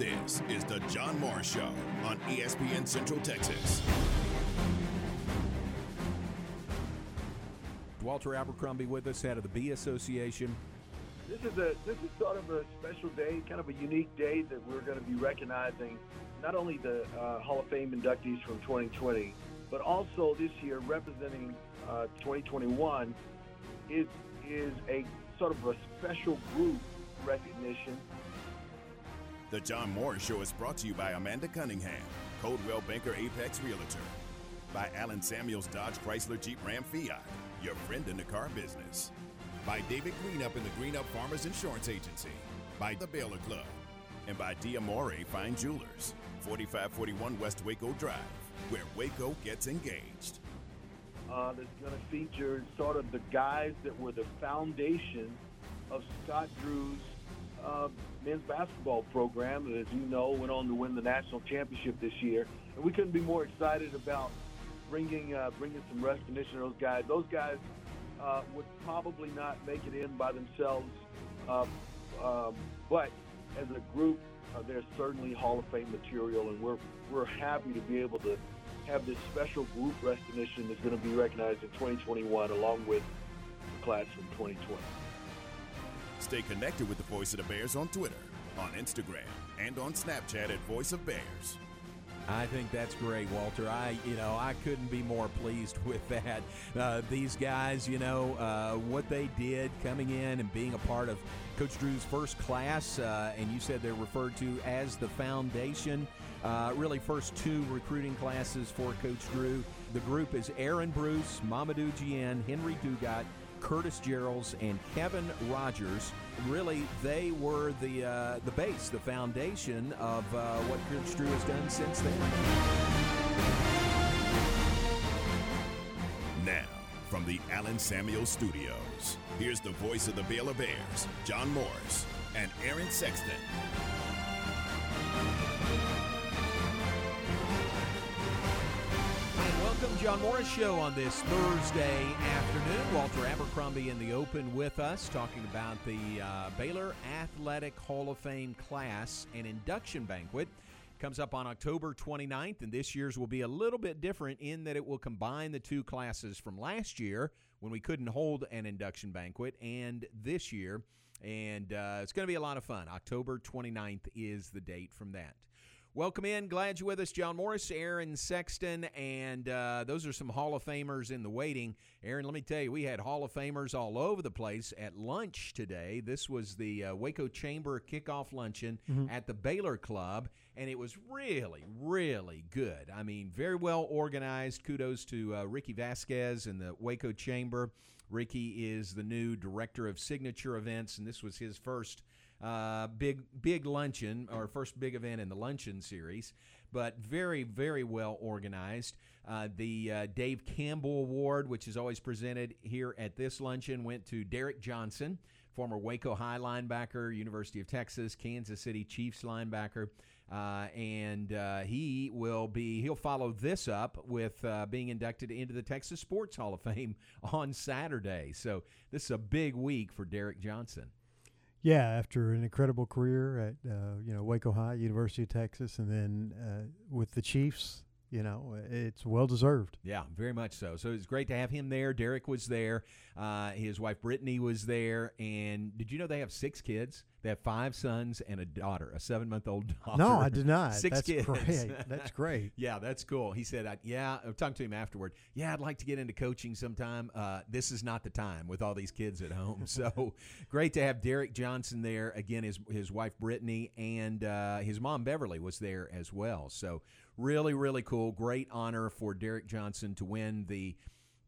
This is the John Morris Show on ESPN Central Texas. Walter Abercrombie with us, head of the B Association. This is a this is sort of a special day, kind of a unique day that we're going to be recognizing not only the uh, Hall of Fame inductees from 2020, but also this year representing uh, 2021 is is a sort of a special group recognition. The John Morris Show is brought to you by Amanda Cunningham, Coldwell Banker Apex Realtor, by Allen Samuels Dodge Chrysler Jeep Ram Fiat, your friend in the car business, by David Greenup and the Greenup Farmers Insurance Agency, by the Baylor Club, and by Diamore Fine Jewelers, 4541 West Waco Drive, where Waco gets engaged. Uh, that's going to feature sort of the guys that were the foundation of Scott Drew's uh, men's basketball program that, as you know, went on to win the national championship this year. And we couldn't be more excited about bringing uh, bringing some recognition to those guys. Those guys uh, would probably not make it in by themselves, uh, um, but as a group, uh, they're certainly Hall of Fame material, and we're we're happy to be able to have this special group recognition that's going to be recognized in 2021, along with the class from 2020. Stay connected with the Voice of the Bears on Twitter, on Instagram, and on Snapchat at Voice of Bears. I think that's great, Walter. I, you know, I couldn't be more pleased with that. Uh, these guys, you know, uh, what they did coming in and being a part of Coach Drew's first class, uh, and you said they're referred to as the foundation. Uh, really, first two recruiting classes for Coach Drew. The group is Aaron Bruce, Mamadou Diene, Henry Dugat, Curtis Jerrells and Kevin Rogers. Really, they were the uh, the base, the foundation of uh, what Coach Drew has done since then. Now, from the Allen Samuel Studios, here's the voice of the Baylor Bears, John Morris and Aaron Sexton. John Morris Show on this Thursday afternoon. Walter Abercrombie in the open with us, talking about the uh, Baylor Athletic Hall of Fame class and induction banquet. Comes up on October 29th, and this year's will be a little bit different in that it will combine the two classes from last year when we couldn't hold an induction banquet, and this year. And uh, it's going to be a lot of fun. October 29th is the date from that. Welcome in. Glad you're with us, John Morris, Aaron Sexton, and uh, those are some Hall of Famers in the waiting. Aaron, let me tell you, we had Hall of Famers all over the place at lunch today. This was the uh, Waco Chamber kickoff luncheon mm-hmm. at the Baylor Club, and it was really, really good. I mean, very well organized. Kudos to uh, Ricky Vasquez and the Waco Chamber. Ricky is the new director of signature events, and this was his first uh, big big luncheon or first big event in the luncheon series, but very very well organized. Uh, the uh, Dave Campbell Award, which is always presented here at this luncheon, went to Derek Johnson, former Waco High linebacker, University of Texas, Kansas City Chiefs linebacker. Uh, and uh, he will be he'll follow this up with uh, being inducted into the Texas Sports Hall of Fame on Saturday. So this is a big week for Derek Johnson. Yeah, after an incredible career at uh, you know Waco High, University of Texas, and then uh, with the Chiefs, you know it's well deserved. Yeah, very much so. So it's great to have him there. Derek was there. Uh, his wife Brittany was there. And did you know they have six kids? They have five sons and a daughter, a seven month old daughter. No, I did not. Six that's kids. Great. That's great. yeah, that's cool. He said, I, "Yeah." I talked to him afterward. Yeah, I'd like to get into coaching sometime. Uh, this is not the time with all these kids at home. so great to have Derek Johnson there again. His his wife Brittany and uh, his mom Beverly was there as well. So really, really cool. Great honor for Derek Johnson to win the.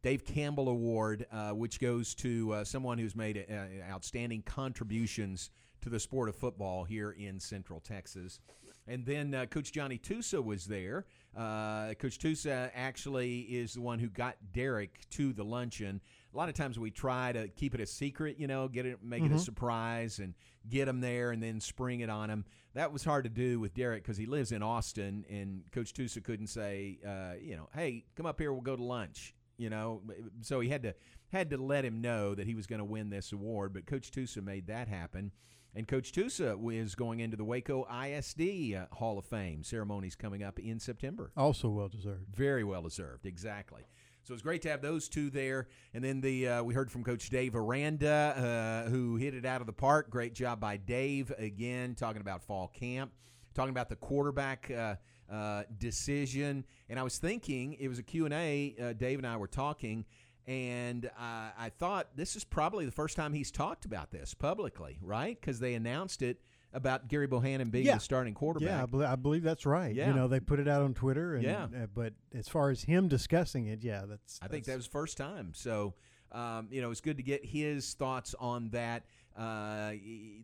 Dave Campbell Award, uh, which goes to uh, someone who's made uh, outstanding contributions to the sport of football here in Central Texas. And then uh, Coach Johnny Tusa was there. Uh, Coach Tusa actually is the one who got Derek to the luncheon. A lot of times we try to keep it a secret, you know, get it, make mm-hmm. it a mm-hmm. surprise, and get him there, and then spring it on him. That was hard to do with Derek because he lives in Austin, and Coach Tusa couldn't say, uh, you know, hey, come up here, we'll go to lunch. You know, so he had to had to let him know that he was going to win this award. But Coach Tusa made that happen. And Coach Tusa is going into the Waco ISD uh, Hall of Fame. Ceremonies coming up in September. Also well deserved. Very well deserved, exactly. So it's great to have those two there. And then the uh, we heard from Coach Dave Aranda, uh, who hit it out of the park. Great job by Dave again, talking about fall camp, talking about the quarterback uh, uh decision. And I was thinking it was a Q and A. Uh, Dave and I were talking, and I thought this is probably the first time he's talked about this publicly, right? Because they announced it about Gerry Bohanon being yeah. the starting quarterback. Yeah, I, believe, I believe that's right. Yeah. You know, they put it out on Twitter. And, yeah. Uh, but as far as him discussing it, yeah, that's. I think that was first time. So, um, you know, it's good to get his thoughts on that. Uh,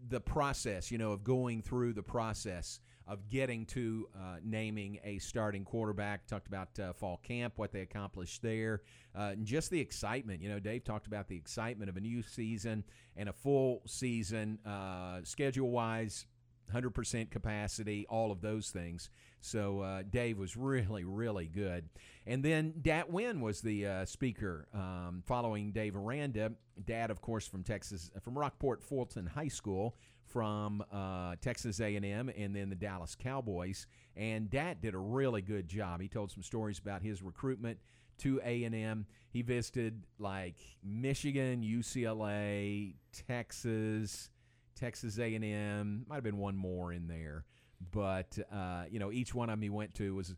the process, you know, of going through the process of getting to uh, naming a starting quarterback. Talked about uh, fall camp, what they accomplished there, uh, and just the excitement. You know, Dave talked about the excitement of a new season and a full season, uh, schedule wise. 100% capacity, all of those things. So uh, Dave was really, really good. And then Dat Nguyen was the uh, speaker um, following Dave Aranda. Dat, of course, from Texas, from Rockport Fulton High School, from uh, Texas A&M and then the Dallas Cowboys. And Dat did a really good job. He told some stories about his recruitment to A&M. He visited like Michigan, UCLA, Texas, Texas A&M. Might have been one more in there, but uh, you know each one of them he went to was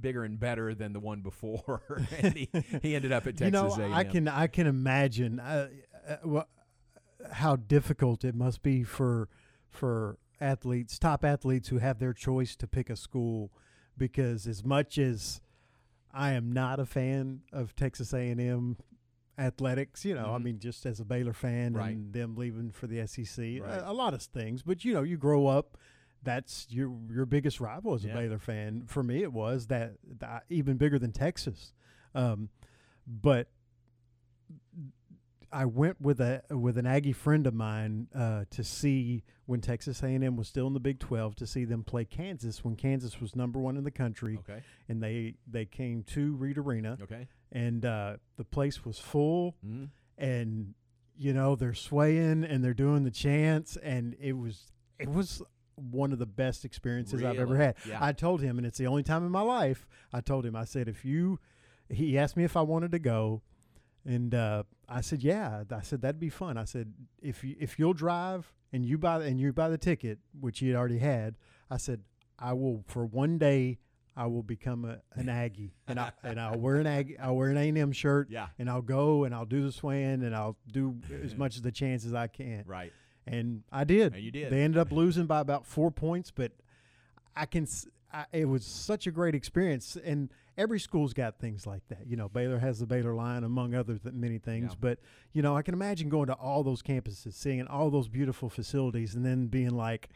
bigger and better than the one before, and he, he ended up at Texas you know, A&M. I can I can imagine. Uh, uh, well, how difficult it must be for for athletes, top athletes who have their choice to pick a school, because as much as I am not a fan of Texas A&M athletics, you know, mm-hmm. I mean, just as a Baylor fan right. and them leaving for the SEC, right. a, a, lot of things. But you know, you grow up. That's your your biggest rival as a yeah. Baylor fan. For me, it was that, that even bigger than Texas. Um, but I went with a with an Aggie friend of mine uh, to see when Texas A&M was still in the Big 12 to see them play Kansas when Kansas was number one in the country. Okay. And they they came to Reed Arena. Okay. And uh, the place was full, mm-hmm. and you know they're swaying and they're doing the chants, and it was it was one of the best experiences really? I've ever had. Yeah. I told him, and it's the only time in my life I told him. I said, if you, he asked me if I wanted to go. And uh, I said, "Yeah." I said that'd be fun. I said, "If you if you'll drive and you buy and you buy the ticket, which he had already had," I said, "I will for one day. I will become a, an Aggie, and I and I'll wear an Aggie. I'll wear an A and M shirt, yeah, and I'll go and I'll do the swing and I'll do as much of the chance as I can, right." And I did. And you did. They ended up losing by about four points, but I can. I, it was such a great experience, and every school's got things like that. You know, Baylor has the Baylor line, among other th- many things. Yeah. But you know, I can imagine going to all those campuses, seeing all those beautiful facilities, and then being like,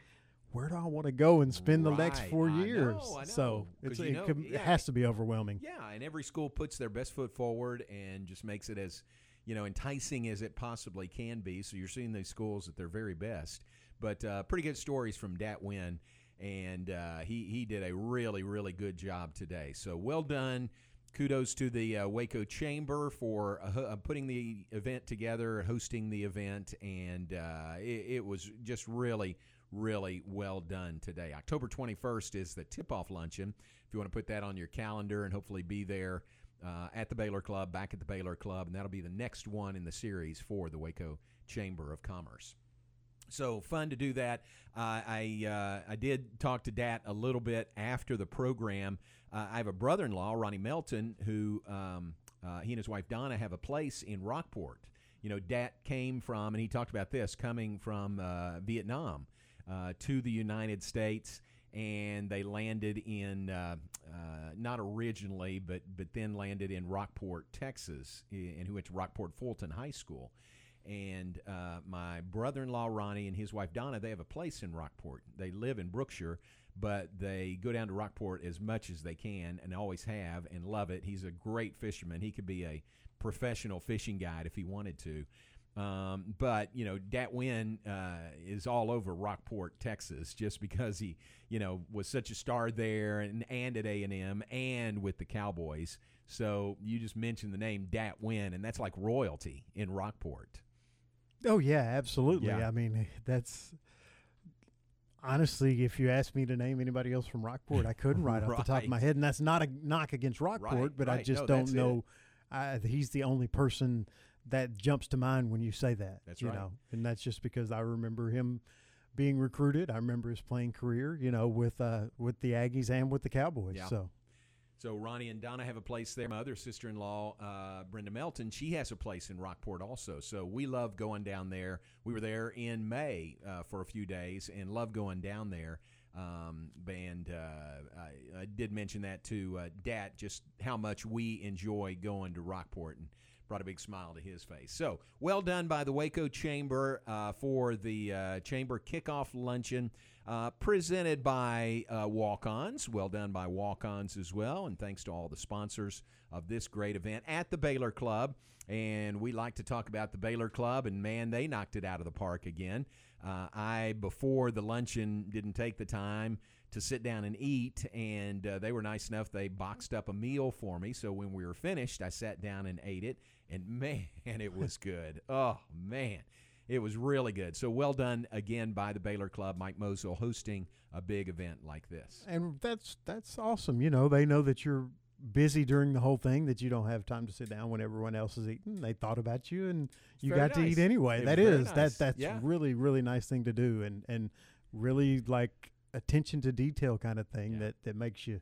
"Where do I want to go and spend right. the next four I years?" Know, know. So it, know, can, yeah, it has to be overwhelming. Yeah, and every school puts their best foot forward and just makes it as you know enticing as it possibly can be. So you're seeing these schools at their very best. But uh, pretty good stories from Dat Nguyen and uh, he he did a really really good job today. So well done. Kudos to the uh, Waco Chamber for uh, putting the event together, hosting the event, and uh, it, it, was just really, really well done today. October 21st is the tip off luncheon. If you want to put that on your calendar and hopefully be there uh, at the Baylor Club, back at the Baylor Club, and that'll be the next one in the series for the Waco Chamber of Commerce. So fun to do that. Uh, I uh, I did talk to Dat a little bit after the program. Uh, I have a brother-in-law, Ronnie Melton, who um, uh, he and his wife Donna have a place in Rockport. You know, Dat came from, and he talked about this, coming from uh, Vietnam uh, to the United States, and they landed in not originally, but but then landed in Rockport, Texas, and who went to Rockport Fulton High School and uh, my brother-in-law Ronnie and his wife Donna they have a place in Rockport. They live in Brookshire, but they go down to Rockport as much as they can and always have and love it. He's a great fisherman. He could be a professional fishing guide if he wanted to. Um, but you know, Dat Nguyen uh, is all over Rockport, Texas, just because he, you know, was such a star there and, and at A and M and with the Cowboys. So you just mentioned the name Dat Nguyen, and that's like royalty in Rockport. Oh yeah, absolutely. Yeah. I mean, that's honestly, if you asked me to name anybody else from Rockport, I couldn't right off the top of my head, and that's not a knock against Rockport, Right, but I just No, don't know. I, he's the only person that jumps to mind when you say that. That's you right. know, and that's just because I remember him being recruited. I remember his playing career, you know, with uh, with the Aggies and with the Cowboys. Yeah. So So Ronnie and Donna have a place there. My other sister-in-law, uh, Brenda Melton, she has a place in Rockport also. So we love going down there. We were there in May uh, for a few days and love going down there. Um, and uh, I, I did mention that to uh, Dat, just how much we enjoy going to Rockport, and brought a big smile to his face. So well done by the Waco Chamber uh, for the uh, Chamber kickoff luncheon. Uh, presented by uh, Walk Ons. Well done by Walk Ons as well. And thanks to all the sponsors of this great event at the Baylor Club. And we like to talk about the Baylor Club, and man, they knocked it out of the park again. Uh, I, before the luncheon, didn't take the time to sit down and eat, and uh, they were nice enough. They boxed up a meal for me. So when we were finished, I sat down and ate it, and man, it was good. oh, man. It was really good. So well done again by the Baylor Club, Mike Mosel, hosting a big event like this. and that's that's awesome. You know, they know that you're busy during the whole thing, that you don't have time to sit down when everyone else is eating. They thought about you, and you very got to eat anyway. It That is nice. that that's Yeah. really really nice thing to do, and and really like attention to detail kind of thing Yeah. that that makes you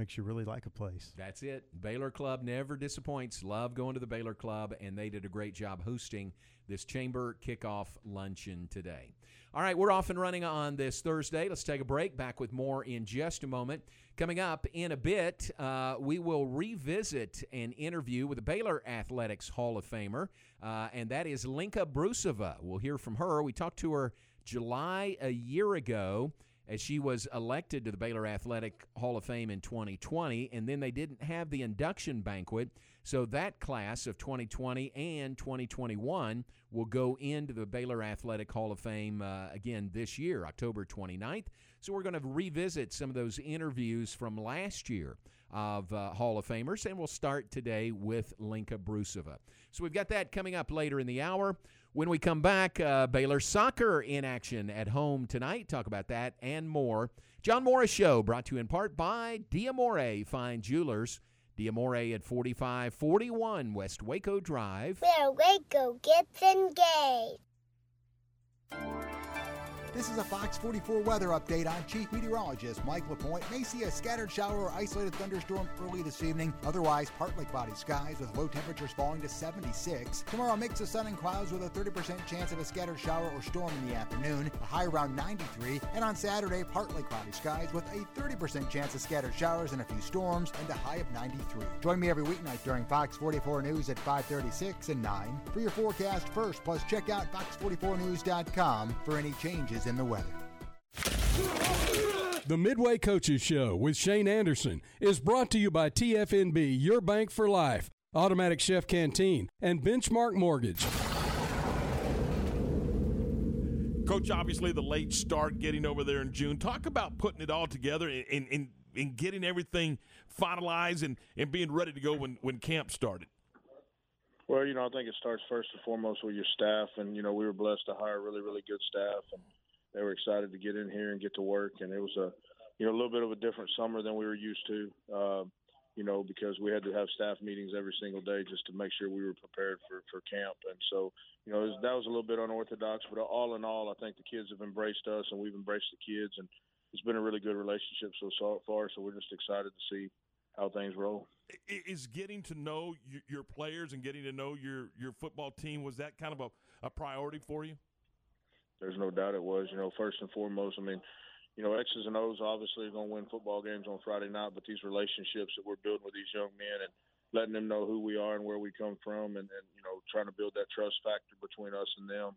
makes you really like a place. That's it. Baylor Club never disappoints. Love going to the Baylor Club, and they did a great job hosting this chamber kickoff luncheon today. All right, we're off and running on this Thursday. Let's take a break. Back with more in just a moment. Coming up in a bit, uh, we will revisit an interview with the Baylor Athletics Hall of Famer, uh, and that is Lenka Broosova. We'll hear from her. We talked to her July a year ago as she was elected to the Baylor Athletic Hall of Fame in 2020, and then they didn't have the induction banquet. So that class of 2020 and 2021 will go into the Baylor Athletic Hall of Fame uh, again this year, October 29th. So we're going to revisit some of those interviews from last year of uh, Hall of Famers, and we'll start today with Lenka Broosova. So we've got that coming up later in the hour. When we come back, uh, Baylor soccer in action at home tonight. Talk about that and more. John Morris Show brought to you in part by Diamore Fine Jewelers. Diamore at 4541 West Waco Drive. Where Waco gets engaged. This is a Fox 44 weather update. I'm Chief Meteorologist Mike LaPointe. May see a scattered shower or isolated thunderstorm early this evening. Otherwise, partly cloudy skies with low temperatures falling to 76. Tomorrow, mix of sun and clouds with a 30% chance of a scattered shower or storm in the afternoon. A high around 93. And on Saturday, partly cloudy skies with a 30% chance of scattered showers and a few storms and a high of 93. Join me every weeknight during Fox 44 News at 536 and 9 for your forecast first. Plus, check out fox44news.com for any changes in the weather. The Midway Coaches Show with Shane Anderson is brought to you by TFNB, your bank for life, Automatic Chef Canteen, and Benchmark Mortgage. Coach, obviously the late start getting over there in June. Talk about putting it all together and, and, and, and getting everything finalized and, and being ready to go when, when camp started. Well, you know, I think it starts first and foremost with your staff, and you know, we were blessed to hire really, really good staff, and they were excited to get in here and get to work. And it was a, you know, a little bit of a different summer than we were used to, uh, you know, because we had to have staff meetings every single day just to make sure we were prepared for for camp. And so, you know, was, that was a little bit unorthodox, but all in all, I think the kids have embraced us, and we've embraced the kids, and it's been a really good relationship so far. So we're just excited to see how things roll. Is getting to know your, your players and getting to know your, your football team, was that kind of a, a priority for you? There's no doubt it was. You know, first and foremost, I mean, you know, X's and O's obviously are going to win football games on Friday night, but these relationships that we're building with these young men and letting them know who we are and where we come from, and, and you know, trying to build that trust factor between us and them,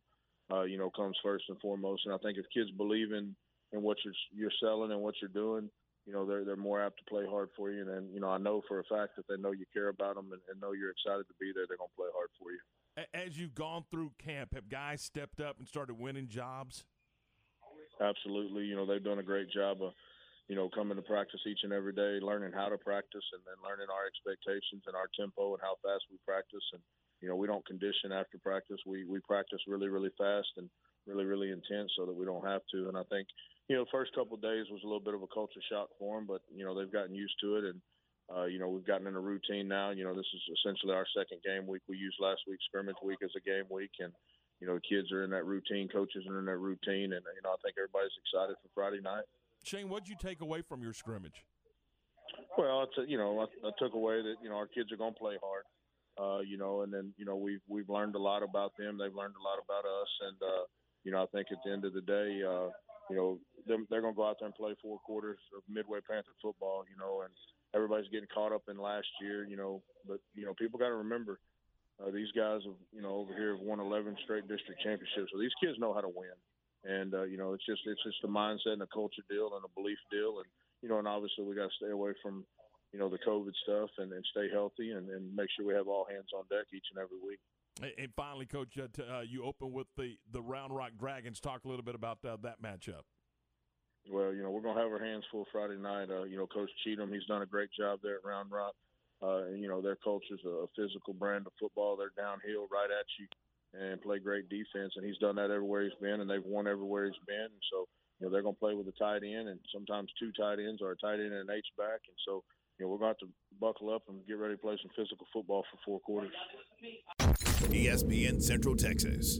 uh, you know, comes first and foremost. And I think if kids believe in in what you're you're selling and what you're doing, you know, they're they're more apt to play hard for you. And, then, you know, I know for a fact that they know you care about them and, and know you're excited to be there. They're going to play hard for you. As you've gone through camp, have guys stepped up and started winning jobs? Absolutely. You know, they've done a great job of, you know, coming to practice each and every day, learning how to practice and then learning our expectations and our tempo and how fast we practice. And, you know, we don't condition after practice. We we practice really really fast and really really intense so that we don't have to. And I think you know, first couple of days was a little bit of a culture shock for them, but you know they've gotten used to it and. Uh, you know, we've gotten in a routine now. You know, this is essentially our second game week. We used last week's scrimmage week as a game week, and you know, kids are in that routine, coaches are in that routine, and you know, I think everybody's excited for Friday night. Shane, what did you take away from your scrimmage? Well, it's a, you know, I, I took away that you know our kids are going to play hard, uh, you know, and then you know we've we've learned a lot about them. They've learned a lot about us, and uh, you know I think at the end of the day, uh, you know they're going to go out there and play four quarters of Midway Panther football, you know, and everybody's getting caught up in last year, you know, but you know people got to remember uh, these guys have you know over here have won 11 straight district championships, so these kids know how to win, and uh, you know it's just it's just a mindset and a culture deal and a belief deal, and you know, and obviously we got to stay away from, you know, the COVID stuff and, and stay healthy and, and make sure we have all hands on deck each and every week. And finally, Coach, uh, uh, you open with the, the Round Rock Dragons. Talk a little bit about uh, that matchup. Well, you know, we're going to have our hands full Friday night. Uh, you know, Coach Cheatham, he's done a great job there at Round Rock. Uh, you know, their culture's a physical brand of football. They're downhill right at you and play great defense. And he's done that everywhere he's been, and they've won everywhere he's been. And so, you know, they're going to play with a tight end and sometimes two tight ends or a tight end and an H back. And so, you know, we're going to have to buckle up and get ready to play some physical football for four quarters. ESPN Central Texas.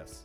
this.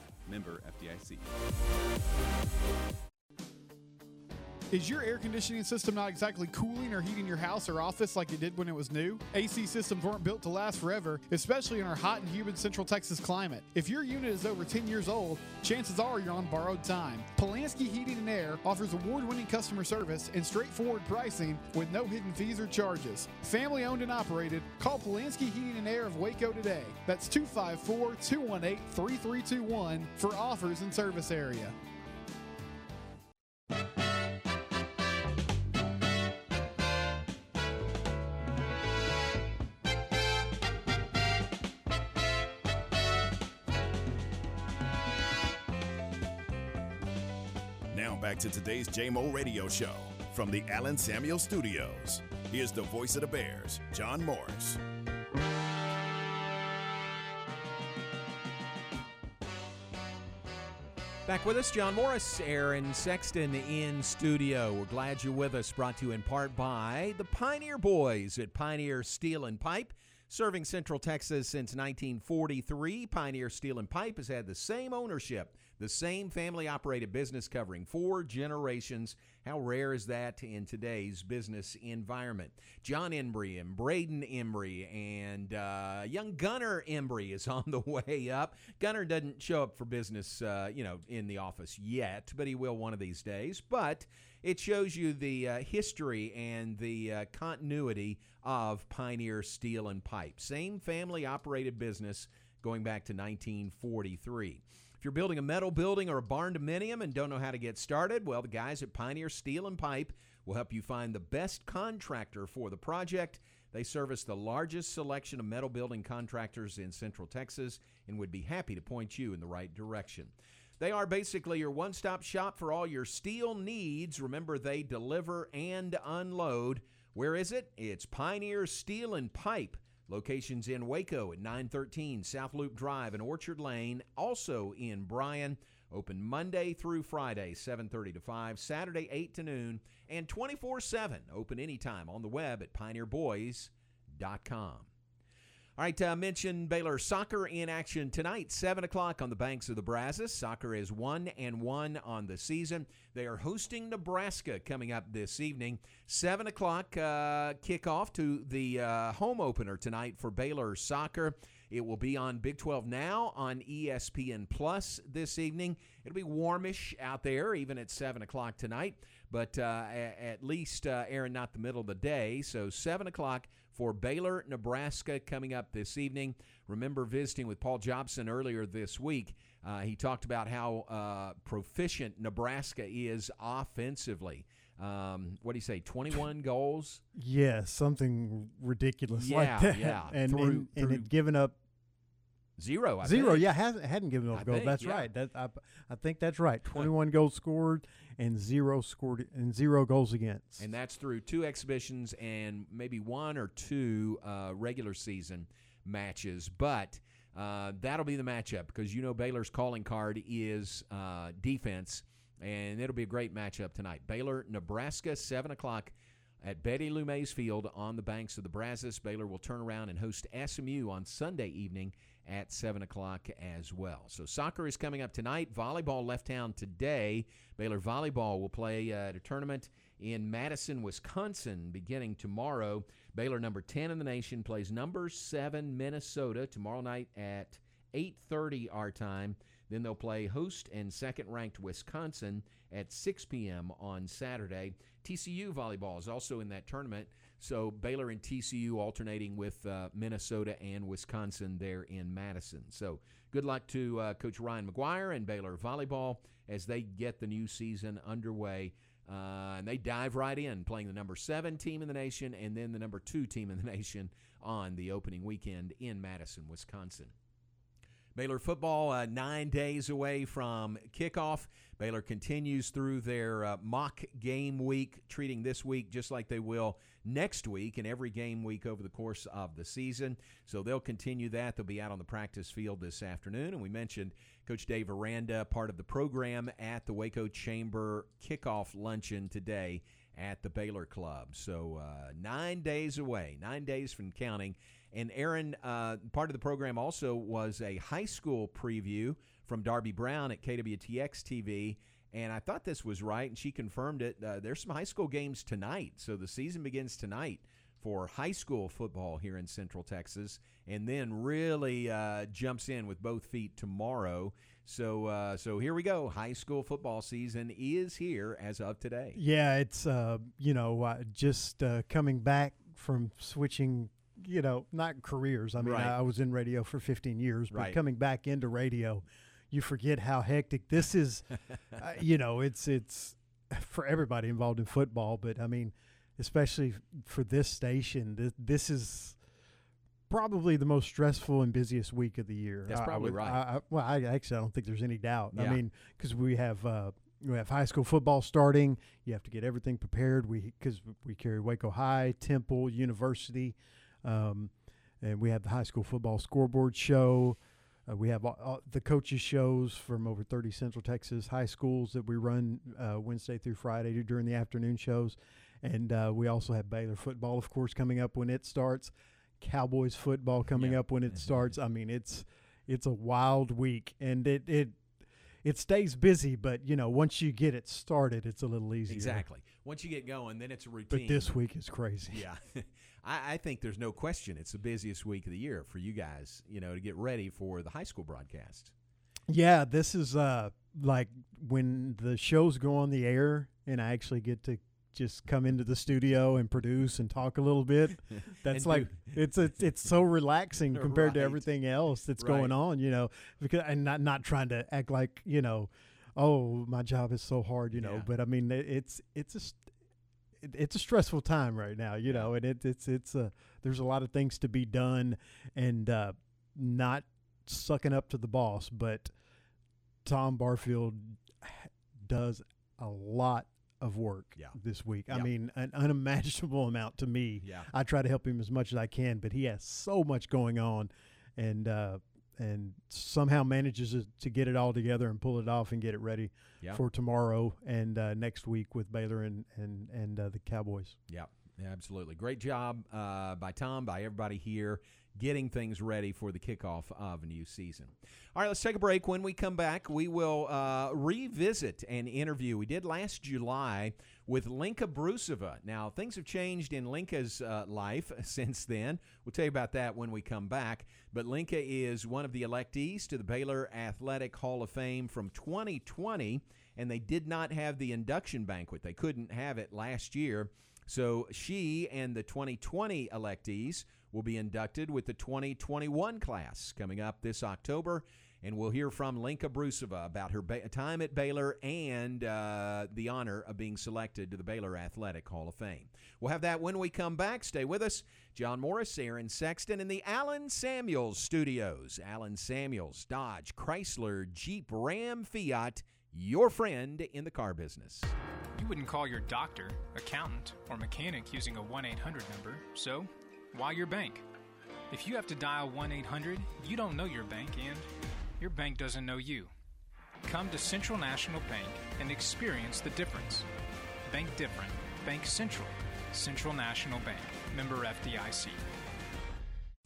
Member FDIC. Is your air conditioning system not exactly cooling or heating your house or office like it did when it was new? AC systems weren't built to last forever, especially in our hot and humid Central Texas climate. If your unit is over 10 years old, chances are you're on borrowed time. Polanski Heating and Air offers award winning customer service and straightforward pricing with no hidden fees or charges. Family owned and operated, call Polanski Heating and Air of Waco today. That's 254 218 3321 for offers and service area. To today's JMO Radio Show from the Allen Samuel Studios. Here's the voice of the Bears, John Morris. Back with us, John Morris, Aaron Sexton in studio. We're glad you're with us. Brought to you in part by the Pioneer Boys at Pioneer Steel and Pipe. Serving Central Texas since 1943, Pioneer Steel and Pipe has had the same ownership, the same family operated business covering four generations. How rare is that in today's business environment? John Embry and Braden Embry and uh, young Gunner Embry is on the way up. Gunner doesn't show up for business, uh, you know, in the office yet, but he will one of these days. But it shows you the uh, history and the uh, continuity of Pioneer Steel and Pipe. Same family operated business going back to 1943. If you're building a metal building or a barndominium and don't know how to get started, well, the guys at Pioneer Steel and Pipe will help you find the best contractor for the project. They service the largest selection of metal building contractors in Central Texas and would be happy to point you in the right direction. They are basically your one stop shop for all your steel needs. Remember, they deliver and unload. Where is it? It's Pioneer Steel and Pipe. Locations in Waco at 913 South Loop Drive and Orchard Lane. Also in Bryan. Open Monday through Friday, 7:30 to 5, Saturday 8 to noon, and 24/7. Open anytime on the web at pioneerboys.com. All right, uh, mention Baylor soccer in action tonight, seven o'clock on the banks of the Brazos. Soccer is one and one on the season. They are hosting Nebraska coming up this evening. Seven o'clock uh, kickoff to the uh, home opener tonight for Baylor soccer. It will be on Big 12 Now on ESPN Plus this evening. It'll be warmish out there, even at 7 o'clock tonight, but uh, at least, uh, Aaron, not the middle of the day. So 7 o'clock for Baylor, Nebraska coming up this evening. Remember visiting with Paul Jobson earlier this week. Uh, he talked about how uh, proficient Nebraska is offensively. Um, what do you say? Twenty-one goals. Yeah, something ridiculous yeah, like that. Yeah, and through, and, and through it given up zero. I zero. think. Yeah, hasn't hadn't given up I goals. think, That's yeah. right. That I, I think that's right. Twenty-one goals scored and zero scored and zero goals against. And that's through two exhibitions and maybe one or two uh, regular season matches. But uh, that'll be the matchup because you know Baylor's calling card is uh, defense, and it'll be a great matchup tonight. Baylor, Nebraska, 7 o'clock at Betty Lou Mays Field on the banks of the Brazos. Baylor will turn around and host SMU on Sunday evening at 7 o'clock as well. So soccer is coming up tonight. Volleyball left town today. Baylor Volleyball will play uh, at a tournament in Madison, Wisconsin, beginning tomorrow. Baylor, number 10 in the nation, plays number 7 Minnesota tomorrow night at 8.30 our time. Then they'll play host and second-ranked Wisconsin at 6 p.m. on Saturday. TCU volleyball is also in that tournament. So Baylor and TCU alternating with uh, Minnesota and Wisconsin there in Madison. So good luck to uh, Coach Ryan McGuire and Baylor volleyball as they get the new season underway. Uh, and they dive right in, playing the number seven team in the nation and then the number two team in the nation on the opening weekend in Madison, Wisconsin. Baylor football uh, nine days away from kickoff. Baylor continues through their uh, mock game week, treating this week just like they will next week and every game week over the course of the season. So they'll continue that. They'll be out on the practice field this afternoon. And we mentioned Coach Dave Aranda, part of the program at the Waco Chamber kickoff luncheon today at the Baylor Club. So uh, nine days away, nine days from counting. And Aaron, uh, part of the program also was a high school preview from Darby Brown at KWTX TV. And I thought this was right, and she confirmed it. Uh, there's some high school games tonight. So the season begins tonight for high school football here in Central Texas, and then really uh, jumps in with both feet tomorrow. So, uh, so here we go. High school football season is here as of today. Yeah, it's uh, you know uh, just uh, coming back from switching. You know, not careers. I mean, Right. I, I was in radio for 15 years, but Right. coming back into radio, you forget how hectic this is. uh, you know, it's it's for everybody involved in football, but I mean, especially for this station, this, this is probably the most stressful and busiest week of the year. That's I- I probably right. I, I, well, I actually I don't think there's any doubt. Yeah. I mean, because we have uh, we have high school football starting. You have to get everything prepared. We because we carry Waco High, Temple, University, um, and we have the high school football scoreboard show. Uh, we have all, all the coaches shows from over 30 Central Texas high schools that we run uh, Wednesday through Friday during the afternoon shows, and uh, we also have Baylor football, of course, coming up when it starts. Cowboys football coming up when it starts. I mean, it's it's a wild week, and it it it stays busy. But you know, once you get it started, it's a little easier. Exactly. Once you get going, then it's a routine. But this week is crazy. Yeah. I, I think there's no question it's the busiest week of the year for you guys, you know, to get ready for the high school broadcast. Yeah, this is uh like when the shows go on the air and I actually get to just come into the studio and produce and talk a little bit. That's like it's it's it's so relaxing compared to everything else that's Right. going on, you know, because and not not trying to act like, you know, oh, my job is so hard, you know, Yeah. but I mean it's it's just it, it's a stressful time right now, you know, and it, it's it's uh, there's a lot of things to be done, and uh, not sucking up to the boss, but Tom Barfield does a lot of work Yeah. this week. I mean, an unimaginable amount to me. Yeah. I try to help him as much as I can, but he has so much going on, and uh, and somehow manages to- to get it all together and pull it off and get it ready Yeah. for tomorrow and uh, next week with Baylor and and and uh, the Cowboys. Yeah, yeah, absolutely. Great job uh, by Tom, by everybody here, getting things ready for the kickoff of a new season. All right, let's take a break. When we come back, we will uh, revisit an interview we did last July with Lenka Broosova. Now, things have changed in Lenka's uh, life since then. We'll tell you about that when we come back. But Lenka is one of the electees to the Baylor Athletic Hall of Fame from 2020, and they did not have the induction banquet. They couldn't have it last year. So she and the 2020 electees will be inducted with the 2021 class coming up this October. And we'll hear from Lenka Broosova about her ba- time at Baylor and uh, the honor of being selected to the Baylor Athletic Hall of Fame. We'll have that when we come back. Stay with us. John Morris, Aaron Sexton in the Allen Samuels studios. Allen Samuels, Dodge, Chrysler, Jeep, Ram, Fiat, your friend in the car business. You wouldn't call your doctor, accountant, or mechanic using a 1 800 number, so why your bank? If you have to dial 1 800, you don't know your bank and your bank doesn't know you. Come to Central National Bank and experience the difference. Bank different. Bank Central. Central National Bank. Member FDIC.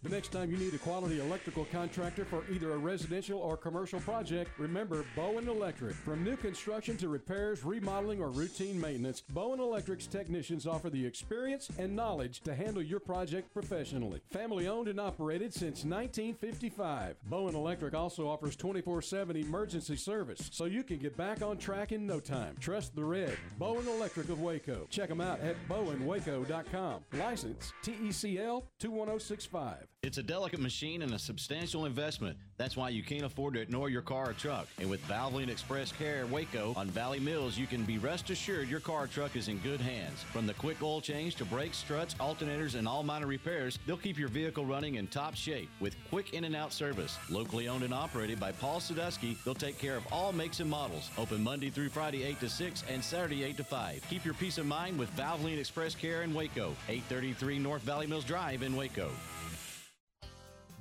The next time you need a quality electrical contractor for either a residential or commercial project, remember Bowen Electric. From new construction to repairs, remodeling, or routine maintenance, Bowen Electric's technicians offer the experience and knowledge to handle your project professionally. Family owned and operated since 1955. Bowen Electric also offers 24 7 emergency service, so you can get back on track in no time. Trust the red. Bowen Electric of Waco. Check them out at bowenwaco.com. License TECL 21065. It's a delicate machine and a substantial investment. That's why you can't afford to ignore your car or truck. And with Valvoline Express Care Waco on Valley Mills, you can be rest assured your car or truck is in good hands. From the quick oil change to brakes, struts, alternators, and all minor repairs, they'll keep your vehicle running in top shape with quick in and out service. Locally owned and operated by Paul Sadusky, they'll take care of all makes and models. Open Monday through Friday 8 to 6 and Saturday 8 to 5. Keep your peace of mind with Valvoline Express Care in Waco, 833 North Valley Mills Drive in Waco.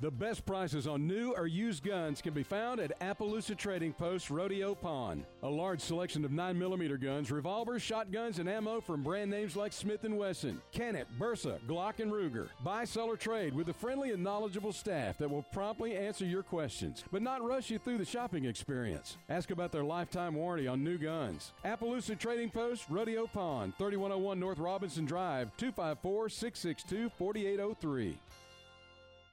The best prices on new or used guns can be found at Appaloosa Trading Post Rodeo Pond. A large selection of 9mm guns, revolvers, shotguns, and ammo from brand names like Smith & Wesson, Kennett, Bersa, Glock, and Ruger. Buy, sell, or trade with a friendly and knowledgeable staff that will promptly answer your questions, but not rush you through the shopping experience. Ask about their lifetime warranty on new guns. Appaloosa Trading Post Rodeo Pond, 3101 North Robinson Drive, 254 662 4803.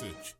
cacete.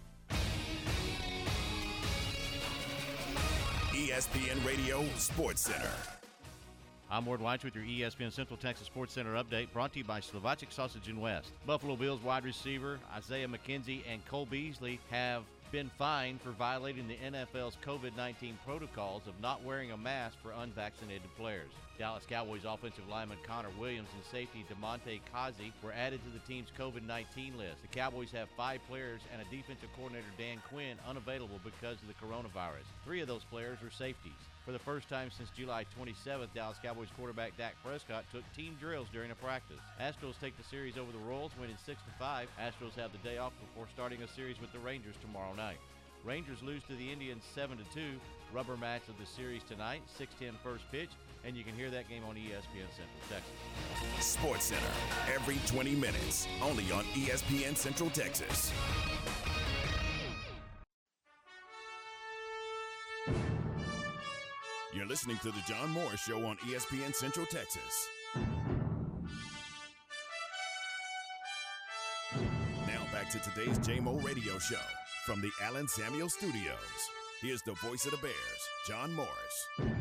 ESPN Radio Sports Center. I'm Ward Weitz with your ESPN Central Texas Sports Center update brought to you by Slovacek Sausage and West. Buffalo Bills wide receiver Isaiah McKenzie and Cole Beasley have been fined for violating the NFL's COVID 19 protocols of not wearing a mask for unvaccinated players. Dallas Cowboys offensive lineman Connor Williams and safety Damontae Kazee were added to the team's COVID 19 list. The Cowboys have five players and a defensive coordinator, Dan Quinn, unavailable because of the coronavirus. Three of those players were safeties. For the first time since July 27th, Dallas Cowboys quarterback Dak Prescott took team drills during a practice. Astros take the series over the Royals, winning 6 5. Astros have the day off before starting a series with the Rangers tomorrow night. Rangers lose to the Indians 7 2. Rubber match of the series tonight, 6:10 first pitch, and you can hear that game on ESPN Central Texas. Sports Center every 20 minutes, only on ESPN Central Texas. You're listening to the John Morris Show on ESPN Central Texas. Now back to today's JMO Radio Show from the Allen Samuel Studios. Here's the voice of the Bears, John Morris.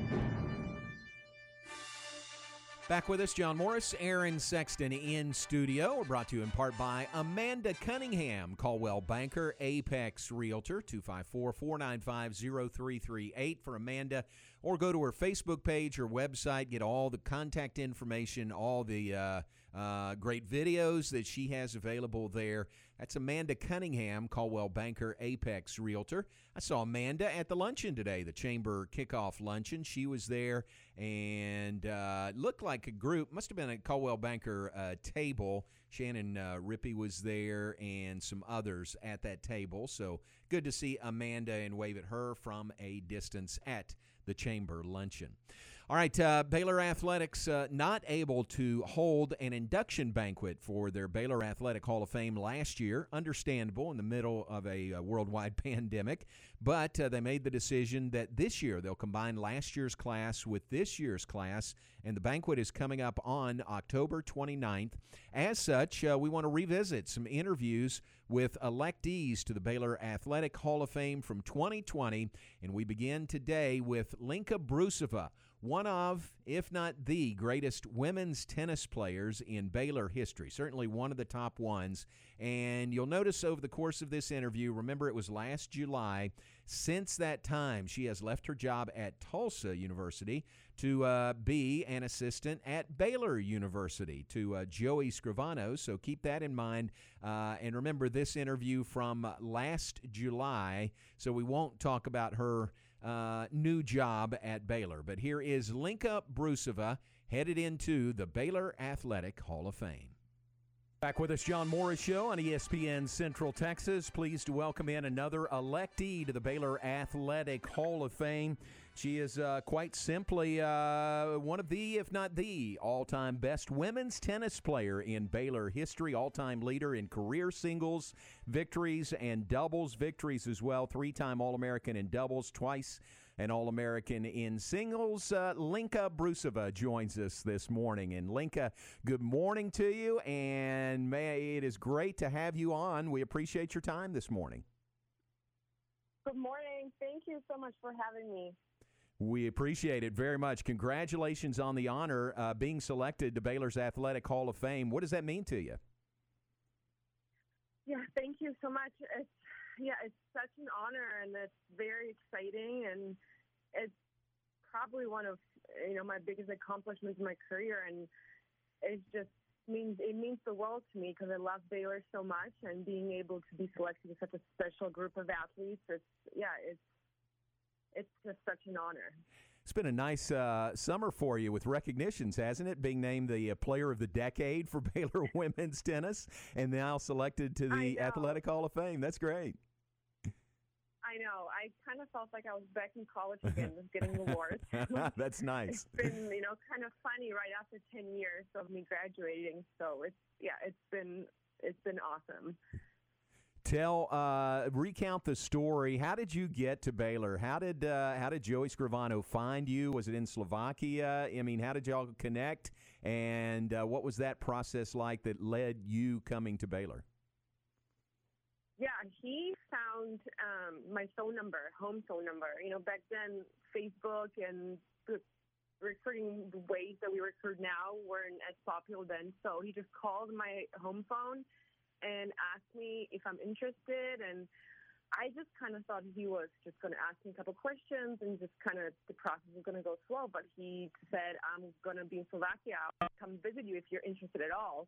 Back with us, John Morris, Aaron Sexton in studio. We're brought to you in part by Amanda Cunningham, Coldwell Banker, Apex Realtor, 254 495 0338 for Amanda. Or go to her Facebook page or website, get all the contact information, all the uh, uh, great videos that she has available there. That's Amanda Cunningham, Coldwell Banker, Apex Realtor. I saw Amanda at the luncheon today, the Chamber kickoff luncheon. She was there and uh, looked like a group, must have been a Coldwell Banker uh, table. Shannon uh, Rippey was there and some others at that table. So good to see Amanda and wave at her from a distance at the Chamber luncheon. All right, uh, Baylor Athletics uh, not able to hold an induction banquet for their Baylor Athletic Hall of Fame last year. Understandable in the middle of a uh, worldwide pandemic, but uh, they made the decision that this year they'll combine last year's class with this year's class, and the banquet is coming up on October 29th. As such, uh, we want to revisit some interviews with electees to the Baylor Athletic Hall of Fame from 2020, and we begin today with Lenka Broosova one of, if not the greatest women's tennis players in Baylor history. Certainly one of the top ones. And you'll notice over the course of this interview, remember it was last July. Since that time, she has left her job at Tulsa University to uh, be an assistant at Baylor University to uh, Joey Scrivano. So keep that in mind. Uh, and remember this interview from last July. So we won't talk about her uh, new job at Baylor. But here is Lenka Broosova headed into the Baylor Athletic Hall of Fame. Back with us, John Morris Show on ESPN Central Texas. Pleased to welcome in another electee to the Baylor Athletic Hall of Fame. She is uh, quite simply uh, one of the, if not the, all time best women's tennis player in Baylor history, all time leader in career singles victories and doubles victories as well. Three time All American in doubles, twice an All American in singles. Uh, Lenka Broosova joins us this morning. And Lenka, good morning to you. And may, it is great to have you on. We appreciate your time this morning. Good morning. Thank you so much for having me. We appreciate it very much. Congratulations on the honor uh, being selected to Baylor's Athletic Hall of Fame. What does that mean to you? Yeah, thank you so much. It's yeah, it's such an honor and it's very exciting and it's probably one of you know my biggest accomplishments in my career and it just means it means the world to me because I love Baylor so much and being able to be selected with such a special group of athletes. It's yeah, it's it's just such an honor. It's been a nice uh, summer for you with recognitions, hasn't it? Being named the uh, Player of the Decade for Baylor women's tennis, and now selected to the Athletic Hall of Fame. That's great. I know. I kind of felt like I was back in college again, just getting awards. That's nice. it's been, you know, kind of funny right after ten years of me graduating. So it's yeah, it's been it's been awesome. Tell, uh, recount the story. How did you get to Baylor? How did uh, how did Joey Scrivano find you? Was it in Slovakia? I mean, how did y'all connect? And uh, what was that process like that led you coming to Baylor? Yeah, he found um, my phone number, home phone number. You know, back then Facebook and the recruiting ways that we recruit now weren't as popular then. So he just called my home phone and asked me if I'm interested. And I just kind of thought he was just going to ask me a couple questions and just kind of the process was going to go slow. But he said, "I'm going to be in Slovakia. I'll come visit you if you're interested at all."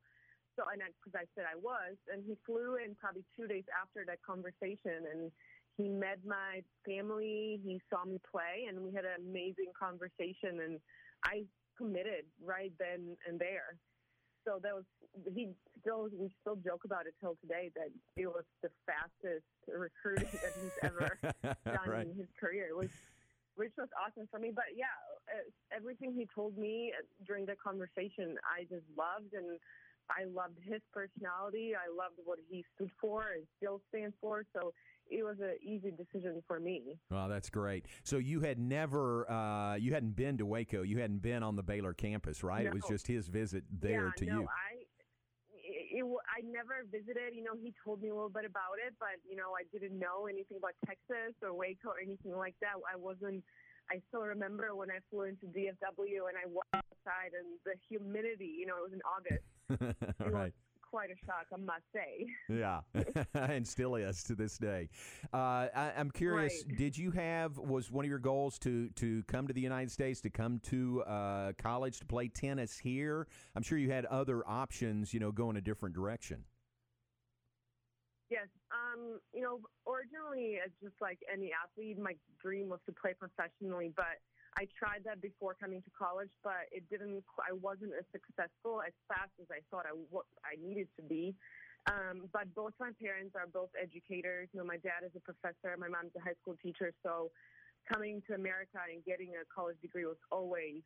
So, and because I, I said I was, and he flew in probably two days after that conversation, and he met my family. He saw me play, and we had an amazing conversation. And I committed right then and there so that was he still we still joke about it till today that it was the fastest recruiting that he's ever done Right. in his career, which which was awesome for me. But yeah, uh, everything he told me during the conversation, I just loved and. I loved his personality. I loved what he stood for and still stands for. So it was an easy decision for me. Well, that's great. So you had never, uh, you hadn't been to Waco. You hadn't been on the Baylor campus, right? It was just his visit there yeah, to no, you. I, it, it, wa- I never visited. You know, he told me a little bit about it, but you know, I didn't know anything about Texas or Waco or anything like that. I wasn't. I still remember when I flew into DFW and I walked outside and the humidity. You know, it was in August. Right. Quite a shock, I must say. Yeah, and still is to this day. Uh, I, I'm curious. Right. Did you have was one of your goals to to come to the United States to come to uh, college to play tennis here? I'm sure you had other options. You know, go in a different direction. Yes. Um, you know, originally, it's just like any athlete, my dream was to play professionally, but I tried that before coming to college, but it didn't, I wasn't as successful as fast as I thought I, wa- I needed to be. Um, but both my parents are both educators. You know, my dad is a professor, my mom's a high school teacher. So coming to America and getting a college degree was always,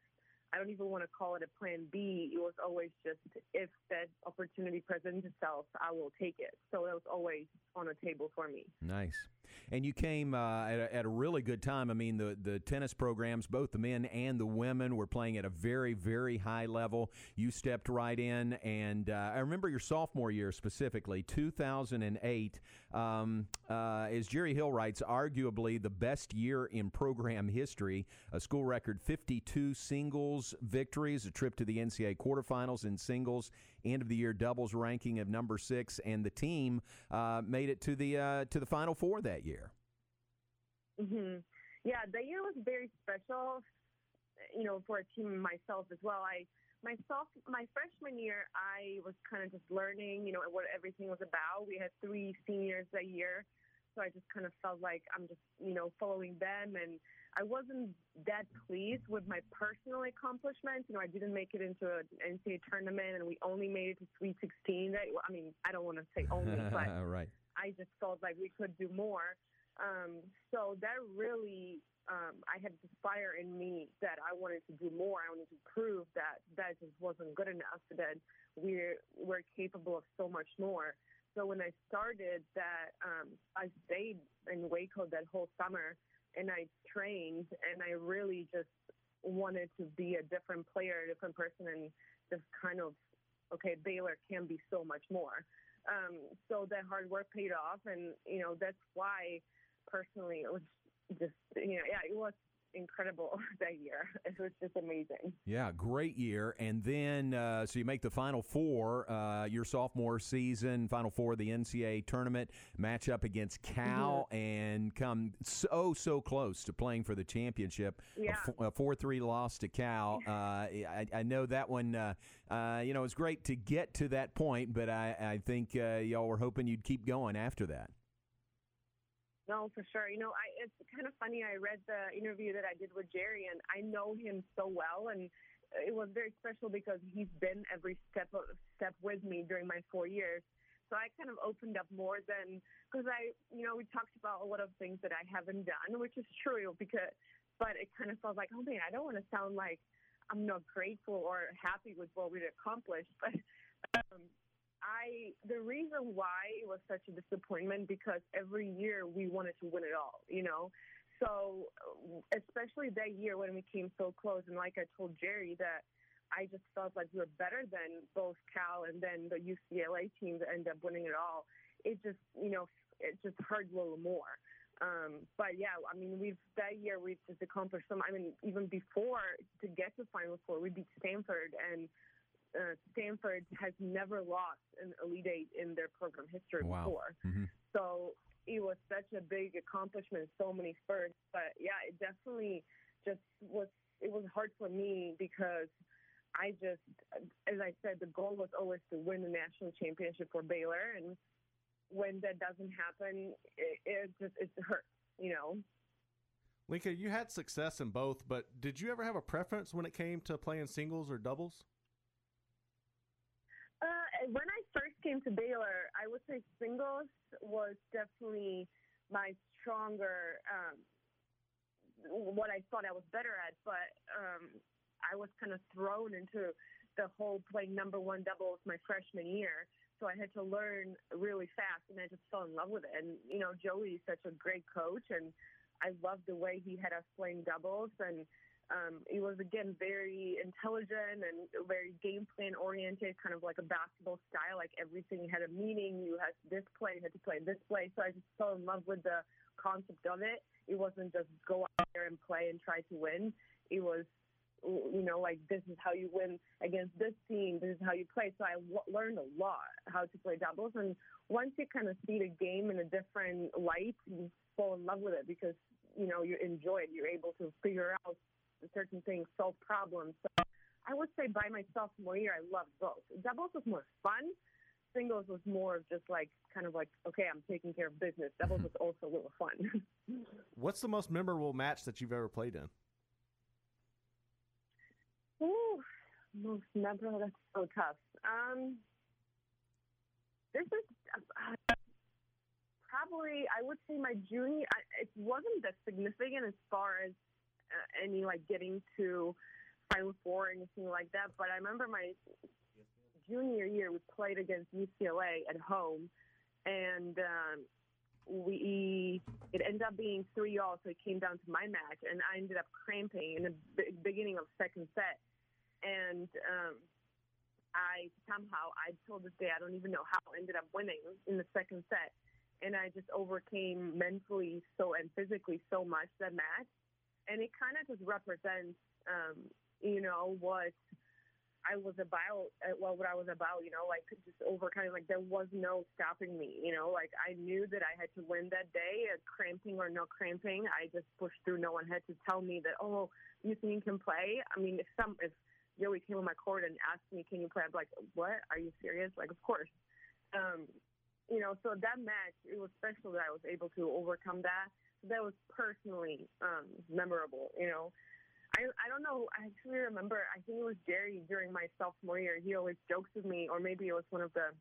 I don't even want to call it a plan B. It was always just if that opportunity presents itself, I will take it. So that was always on the table for me. Nice. And you came uh, at, a, at a really good time. I mean, the, the tennis programs, both the men and the women, were playing at a very, very high level. You stepped right in, and uh, I remember your sophomore year specifically, 2008, um, uh, as Jerry Hill writes, arguably the best year in program history. A school record 52 singles victories, a trip to the NCAA quarterfinals in singles, end of the year doubles ranking of number six, and the team uh, made it to the uh, to the final four that year. hmm Yeah, the year was very special, you know, for a team myself as well. I myself, my freshman year, I was kind of just learning, you know, what everything was about. We had three seniors that year, so I just kind of felt like I'm just, you know, following them, and I wasn't that pleased with my personal accomplishments. You know, I didn't make it into an NCAA tournament, and we only made it to Sweet 16. That, I mean, I don't want to say only, but right. I just felt like we could do more. Um, so that really, um, I had this fire in me that I wanted to do more. I wanted to prove that that just wasn't good enough. That we're we're capable of so much more. So when I started that, um, I stayed in Waco that whole summer, and I trained, and I really just wanted to be a different player, a different person, and just kind of, okay, Baylor can be so much more. Um, so that hard work paid off, and you know that's why, personally, it was just you know yeah it was incredible that year. It was just amazing. Yeah, great year. And then, uh, so you make the Final Four uh, your sophomore season, Final Four of the NCAA tournament, match up against Cal, and come so, so close to playing for the championship. Yeah. A 4 3 loss to Cal. Uh, I, I know that one, uh, uh, you know, it's great to get to that point, but I, I think uh, y'all were hoping you'd keep going after that. No, for sure. You know, I, it's kind of funny. I read the interview that I did with Jerry, and I know him so well, and it was very special because he's been every step of, step with me during my four years. So I kind of opened up more than because I, you know, we talked about a lot of things that I haven't done, which is true. Because, but it kind of felt like, oh man, I don't want to sound like I'm not grateful or happy with what we accomplished, but. Um, I the reason why it was such a disappointment because every year we wanted to win it all, you know. So especially that year when we came so close, and like I told Jerry that I just felt like we were better than both Cal and then the UCLA team that ended up winning it all. It just you know it just hurt a little more. Um, but yeah, I mean, we've that year we've just accomplished some. I mean, even before to get to Final Four, we beat Stanford, and uh, Stanford has never lost an Elite Eight in their program history Wow. before. Mhm. So it was such a big accomplishment, so many firsts. But yeah, it definitely just was. It was hard for me because I just, as I said, the goal was always to win the national championship for Baylor, and when that doesn't happen, it, it just it hurts, you know. Lenka, you had success in both, but did you ever have a preference when it came to playing singles or doubles? When I first came to Baylor, I would say singles was definitely my stronger, um, what I thought I was better at. But um, I was kind of thrown into the whole playing number one doubles my freshman year. So I had to learn really fast, and I just fell in love with it. And you know, Joey is such a great coach, and I loved the way he had us playing doubles. And um, he was again very intelligent and very game plan oriented, kind of like a basketball style. Like everything had a meaning. You had this play, you had to play this play. So I just fell in love with the concept of it. It wasn't just go out there and play and try to win. It was you know, like this is how you win against this team. This is how you play. So I w- learned a lot how to play doubles. And once you kind of see the game in a different light, you fall in love with it because you know you enjoy it. You're able to figure out certain things, solve problems. So I would say by my sophomore year, I loved both. Doubles was more fun. Singles was more of just like kind of like okay, I'm taking care of business. Doubles was also a little fun. What's the most memorable match that you've ever played in? Ooh, most memorable. That's so tough. Um, this is uh, probably I would say my junior. I, it wasn't that significant as far as any like getting to Final Four or anything like that. But I remember my junior year we played against UCLA at home, and um, we it ended up being three all, so it came down to my match, and I ended up cramping in the b- beginning of second set, and um, I somehow I told this day I don't even know how ended up winning in the second set, and I just overcame mentally so and physically so much that match, and it kind of just represents um, you know what I was about, uh, well, what I was about, you know, like just overcoming, like there was no stopping me, you know, like I knew that I had to win that day, uh, cramping or no cramping. I just pushed through. No one had to tell me that, oh, you think you can play? I mean, if some, if Joey came on my court and asked me, can you play? I'm like, what? Are you serious? Like, of course. Um, you know, so that match, it was special that I was able to overcome that. That was personally um, memorable, you know. I I don't know. I actually remember. I think it was Jerry during my sophomore year. He always jokes with me, or maybe it was one of the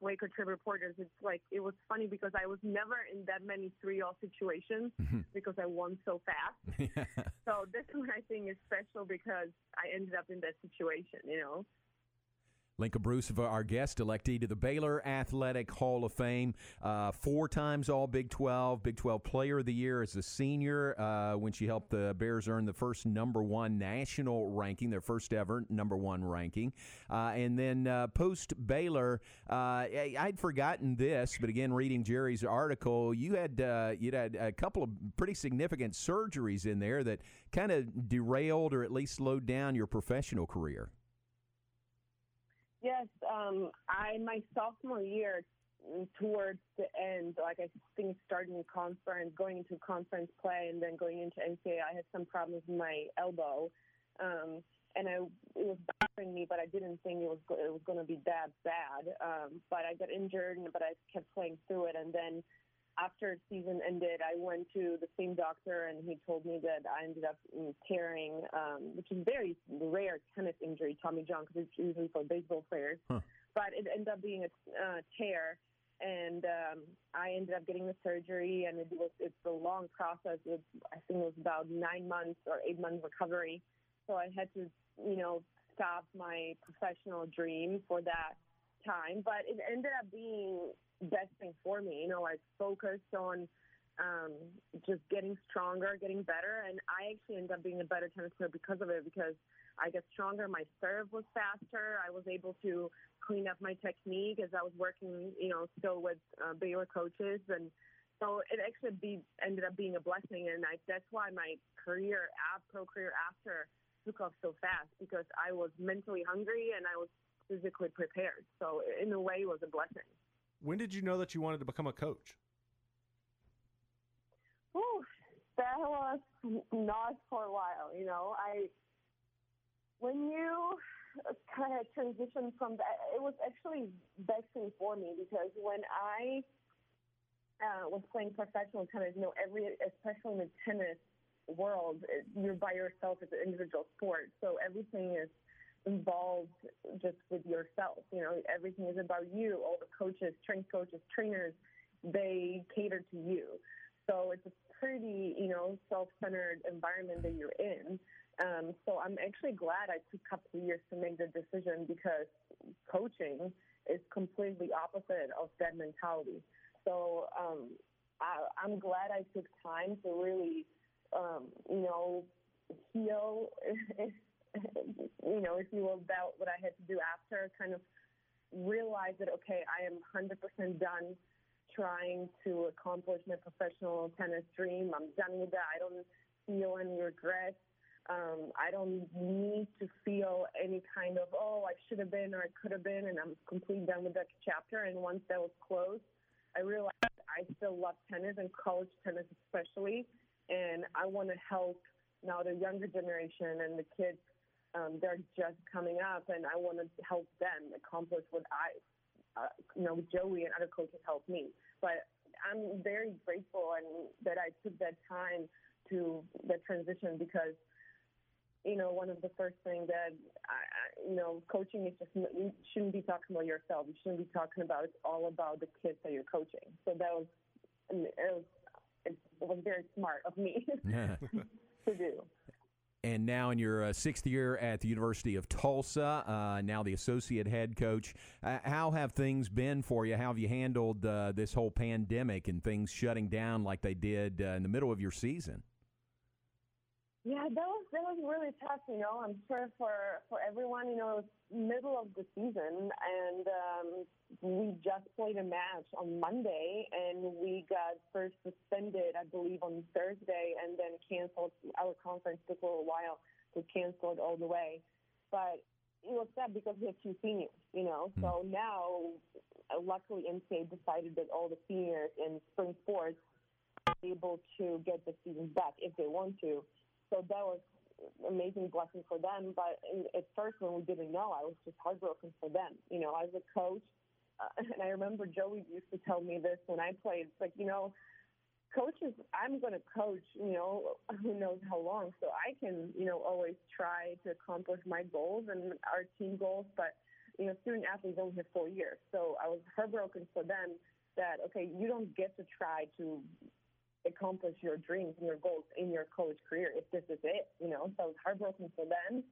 Waco Trib reporters. It's like it was funny because I was never in that many three-all situations because I won so fast. so this one I think is special because I ended up in that situation. You know. Lenka Broosova, our guest electee to the Baylor Athletic Hall of Fame, uh, four times All Big 12, Big 12 Player of the Year as a senior uh, when she helped the Bears earn the first number one national ranking, their first ever number one ranking. Uh, and then uh, post Baylor, uh, I'd forgotten this, but again, reading Jerry's article, you had uh, you had a couple of pretty significant surgeries in there that kind of derailed or at least slowed down your professional career. Yes, um, I my sophomore year, mm, towards the end, like I think starting conference, going into conference play, and then going into NCAA, I had some problems with my elbow, um, and I, it was bothering me, but I didn't think it was it was going to be that bad. Um, but I got injured, but I kept playing through it, and then after season ended, I went to the same doctor, and he told me that I ended up mm, tearing, um, which is very rare tennis injury, Tommy John, because it's usually for baseball players. Huh. But it ended up being a uh, tear, and um, I ended up getting the surgery, and it was it's a long process. It, I think it was about nine months or eight months recovery. So I had to, you know, stop my professional dream for that time. But it ended up being best thing for me. You know, I focused on um, just getting stronger, getting better, and I actually ended up being a better tennis player because of it. Because I got stronger, my serve was faster. I was able to clean up my technique as I was working, you know, still with uh, Baylor coaches, and so it actually be, ended up being a blessing. And I, that's why my career, pro career after, took off so fast because I was mentally hungry and I was physically prepared. So in a way, it was a blessing. When did you know that you wanted to become a coach? Whew, that was not for a while. You know, I when you kind of transitioned from that, it was actually vexing for me because when I uh, was playing professional tennis, you know, every especially in the tennis world, it, you're by yourself. It's an individual sport, so everything is involved just with yourself. You know, everything is about you. All the coaches, strength coaches, trainers, they cater to you. So it's a pretty, you know, self-centered environment that you're in. Um, so I'm actually glad I took a couple of years to make the decision because coaching is completely opposite of that mentality. So um, I, I'm glad I took time to really, um, you know, heal, you know, if you will, about what I had to do after, kind of realize that, okay, I am 100% done trying to accomplish my professional tennis dream. I'm done with that. I don't feel any regrets. Um, I don't need to feel any kind of, oh, I should have been or I could have been, and I'm completely done with that chapter. And once that was closed, I realized I still love tennis and college tennis especially, and I want to help now the younger generation and the kids. Um, they're just coming up, and I want to help them accomplish what I, uh, you know, Joey and other coaches helped me. But I'm very grateful and that I took that time to the transition because you know, one of the first things that, I, you know, coaching is just, you shouldn't be talking about yourself. You shouldn't be talking about, it's all about the kids that you're coaching. So that was, it was, it was very smart of me to do. And now in your uh, sixth year at the University of Tulsa, uh, now the associate head coach. Uh, how have things been for you? How have you handled uh, this whole pandemic and things shutting down like they did uh, in the middle of your season? Yeah, that was that was really tough. You know, I'm sure for for everyone. You know, it was middle of the season, and um, we just played a match on Monday, and we got first suspended, I believe, on Thursday, and then canceled. Our conference took a little while to cancel it all the way, but it was sad because we had two seniors. You know, mm. so now, uh, luckily, NCAA decided that all the seniors in spring sports are able to get the season back if they want to so that was amazing blessing for them. But at first, when we didn't know, I was just heartbroken for them. You know, as a coach, uh, and I remember Joey used to tell me this when I played. It's like, you know, coaches, I'm going to coach, you know, who knows how long. So I can, you know, always try to accomplish my goals and our team goals. But, you know, student athletes only have four years. So I was heartbroken for them that, okay, you don't get to try to accomplish your dreams and your goals in your college career if this is it, you know. So it's heartbroken for them.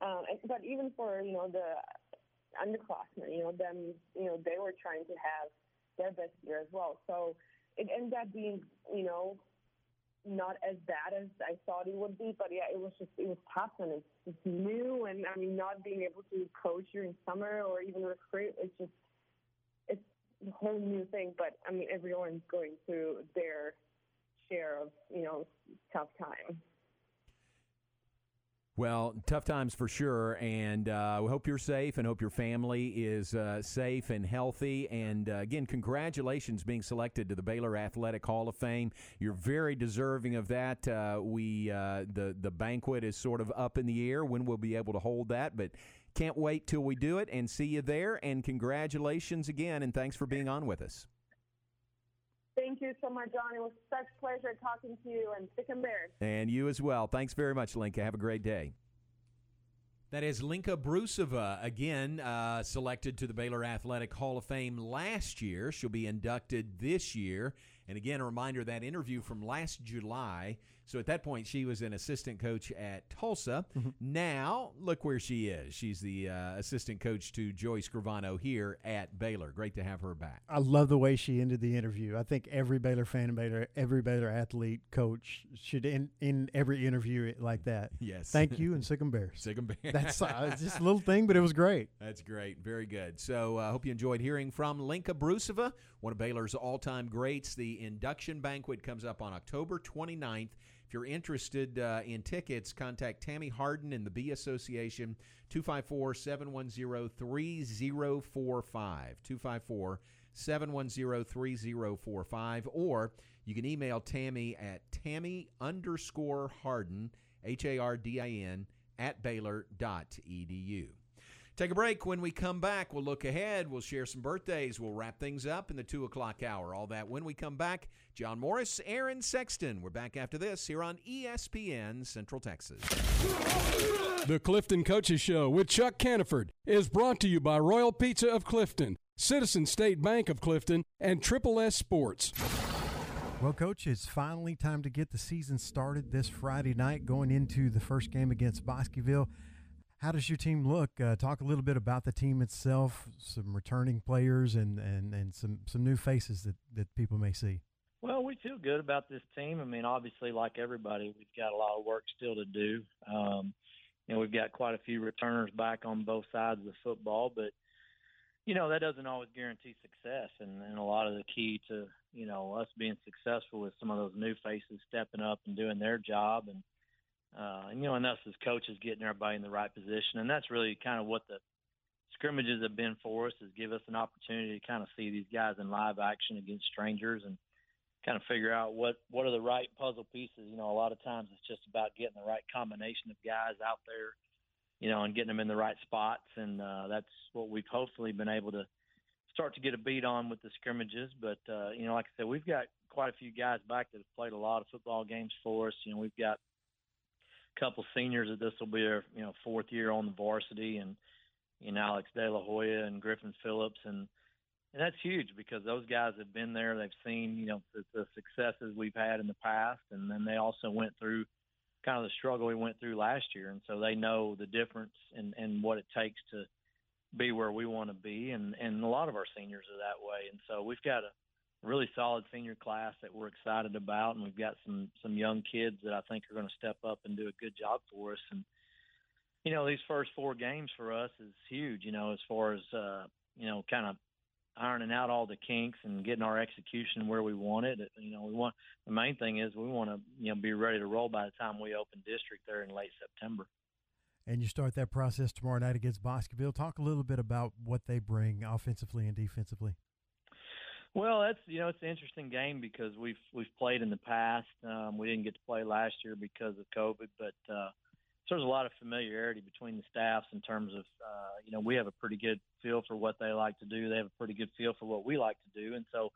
Um, but even for, you know, the underclassmen, you know, them, you know, they were trying to have their best year as well. So it ended up being, you know, not as bad as I thought it would be, but yeah, it was just it was tough and it's, it's new and I mean not being able to coach during summer or even recruit, it's just it's a whole new thing. But I mean everyone's going through their share of you know tough time. Well, tough times for sure, and uh, we hope you're safe and hope your family is uh, safe and healthy. And uh, again, congratulations being selected to the Baylor Athletic Hall of Fame. You're very deserving of that. Uh, we uh, the the banquet is sort of up in the air when we'll be able to hold that, but can't wait till we do it and see you there. And congratulations again, and thanks for being on with us. Thank you so much, John. It was such pleasure talking to you and sic 'em bears. And you as well. Thanks very much, Lenka. Have a great day. That is Lenka Broosova, again uh, selected to the Baylor Athletic Hall of Fame last year. She'll be inducted this year. And again, a reminder that interview from last July so at that point, she was an assistant coach at Tulsa. Mm-hmm. Now, look where she is. She's the uh, assistant coach to Joey Scrivano here at Baylor. Great to have her back. I love the way she ended the interview. I think every Baylor fan and Baylor, every Baylor athlete coach should end in every interview like that. Yes. Thank you and sic 'em bears. Sic 'em bears. That's uh, just a little thing, but it was great. That's great. Very good. So I uh, hope you enjoyed hearing from Lenka Broosova, one of Baylor's all-time greats. The induction banquet comes up on October 29th if you're interested uh, in tickets, contact Tammy Hardin and the B Association, 254 710 3045. 254 710 3045. Or You can email Tammy at Tammy underscore Hardin, H A R D I N, at Baylor.edu. Take a break. When we come back, we'll look ahead. We'll share some birthdays. We'll wrap things up in the 2 o'clock hour. All that when we come back. John Morris, Aaron Sexton. We're back after this here on ESPN Central Texas. The Clifton Coaches Show with Chuck Caniford is brought to you by Royal Pizza of Clifton, Citizen State Bank of Clifton, and Triple S Sports. Well, Coach, it's finally time to get the season started this Friday night, going into the first game against Bosqueville. How does your team look? Uh, talk a little bit about the team itself, some returning players, and, and, and some, some new faces that, that people may see. Well, we feel good about this team. I mean, obviously, like everybody, we've got a lot of work still to do. Um, we've got quite a few returners back on both sides of the football, but you know that doesn't always guarantee success. And, and a lot of the key to you know us being successful is some of those new faces stepping up and doing their job, and uh, and you know, and us as coaches getting everybody in the right position. And that's really kind of what the scrimmages have been for us is give us an opportunity to kind of see these guys in live action against strangers and kind of figure out what what are the right puzzle pieces. You know, a lot of times it's just about getting the right combination of guys out there, you know, and getting them in the right spots. And uh, that's what we've hopefully been able to start to get a beat on with the scrimmages. But uh, you know, like I said, we've got quite a few guys back that have played a lot of football games for us. You know, we've got couple seniors that this will be their you know fourth year on the varsity, and you know Alex De La Hoya and Griffin Phillips, and and that's huge because those guys have been there. They've seen you know the, the successes we've had in the past, and then they also went through kind of the struggle we went through last year, and so they know the difference and and what it takes to be where we want to be, and and a lot of our seniors are that way, and so we've got a really solid senior class that we're excited about, and we've got some some young kids that I think are going to step up and do a good job for us. And you know, these first four games for us is huge. You know, as far as uh, you know, kind of ironing out all the kinks and getting our execution where we want it. You know, we want the main thing is we want to you know be ready to roll by the time we open district there in late September. And you start that process tomorrow night against Bosqueville. Talk a little bit about what they bring offensively and defensively. Well, that's you know it's an interesting game because we've we've played in the past. Um, we didn't get to play last year because of COVID, but uh, there's a lot of familiarity between the staffs in terms of uh, you know we have a pretty good feel for what they like to do. They have a pretty good feel for what we like to do, and so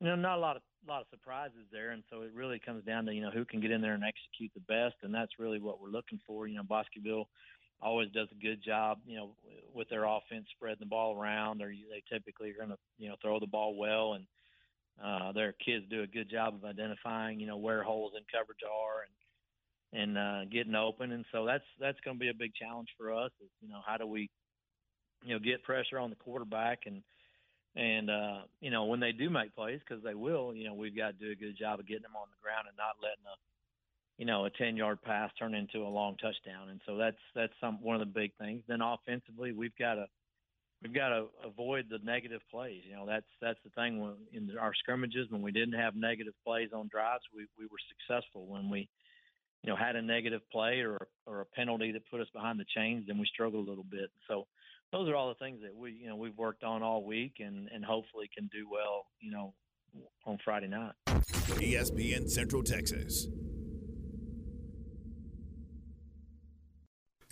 you know not a lot of a lot of surprises there. And so it really comes down to you know who can get in there and execute the best, and that's really what we're looking for. You know, Bosqueville always does a good job, you know, with their offense spreading the ball around. Or they typically are going to, you know, throw the ball well, and uh, their kids do a good job of identifying, you know, where holes in coverage are and and uh, getting open. And so that's that's going to be a big challenge for us. Is you know how do we, you know, get pressure on the quarterback and and uh, you know when they do make plays because they will, you know, we've got to do a good job of getting them on the ground and not letting a you know, a 10 yard pass turn into a long touchdown. And so that's, that's some, one of the big things. Then offensively, we've got to, we've got to avoid the negative plays. You know, that's, that's the thing when, in our scrimmages, when we didn't have negative plays on drives, we, we were successful when we, you know, had a negative play or, or a penalty that put us behind the chains, then we struggled a little bit. So those are all the things that we, you know, we've worked on all week and, and hopefully can do well, you know, on Friday night. ESPN Central Texas.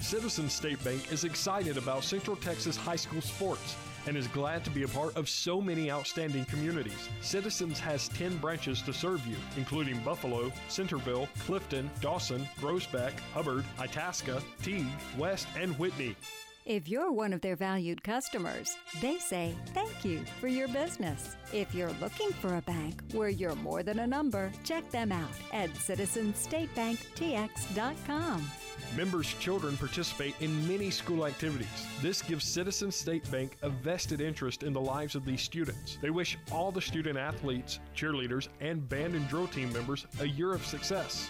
Citizen State Bank is excited about Central Texas high school sports and is glad to be a part of so many outstanding communities. Citizens has 10 branches to serve you, including Buffalo, Centerville, Clifton, Dawson, Groesbeck, Hubbard, Itasca, Teague, West, and Whitney. If you're one of their valued customers, they say thank you for your business. If you're looking for a bank where you're more than a number, check them out at citizenstatebanktx.com. Members' children participate in many school activities. This gives Citizen State Bank a vested interest in the lives of these students. They wish all the student athletes, cheerleaders, and band and drill team members a year of success.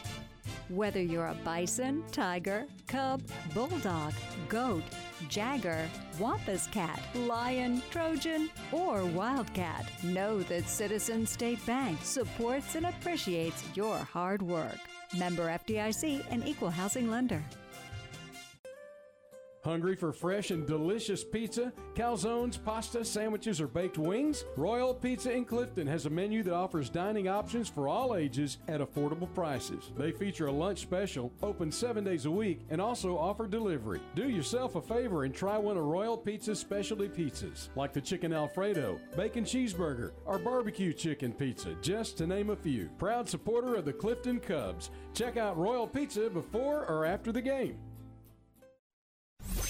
Whether you're a bison, tiger, cub, bulldog, goat, jagger, wampus cat, lion, trojan, or wildcat, know that Citizen State Bank supports and appreciates your hard work. Member FDIC and equal housing lender. Hungry for fresh and delicious pizza, calzones, pasta, sandwiches, or baked wings? Royal Pizza in Clifton has a menu that offers dining options for all ages at affordable prices. They feature a lunch special, open seven days a week, and also offer delivery. Do yourself a favor and try one of Royal Pizza's specialty pizzas, like the chicken Alfredo, bacon cheeseburger, or barbecue chicken pizza, just to name a few. Proud supporter of the Clifton Cubs. Check out Royal Pizza before or after the game.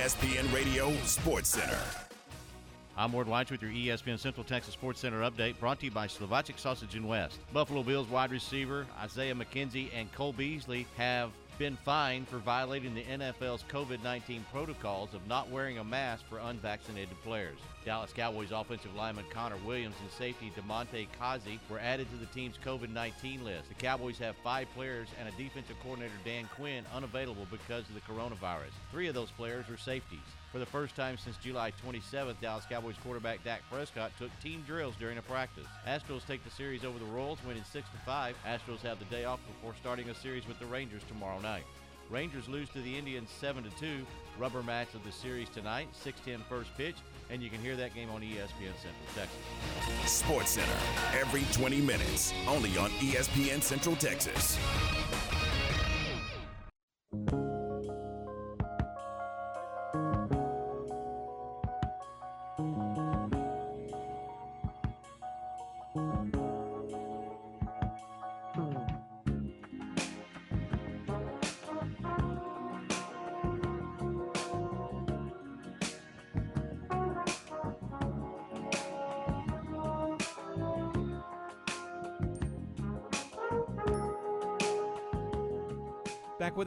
ESPN Radio Sports Center. I'm Ward Weitz with your ESPN Central Texas Sports Center update brought to you by Slovacek Sausage and West. Buffalo Bills wide receiver Isaiah McKenzie and Cole Beasley have been fined for violating the NFL's COVID 19 protocols of not wearing a mask for unvaccinated players. Dallas Cowboys offensive lineman Connor Williams and safety Damontae Kazee were added to the team's COVID 19 list. The Cowboys have five players and a defensive coordinator, Dan Quinn, unavailable because of the coronavirus. Three of those players are safeties. For the first time since July 27th, Dallas Cowboys quarterback Dak Prescott took team drills during a practice. Astros take the series over the Royals, winning 6 to 5. Astros have the day off before starting a series with the Rangers tomorrow night. Rangers lose to the Indians 7 to 2. Rubber match of the series tonight, 6:10 first pitch, and you can hear that game on ESPN Central Texas. Sports Center, every 20 minutes, only on ESPN Central Texas.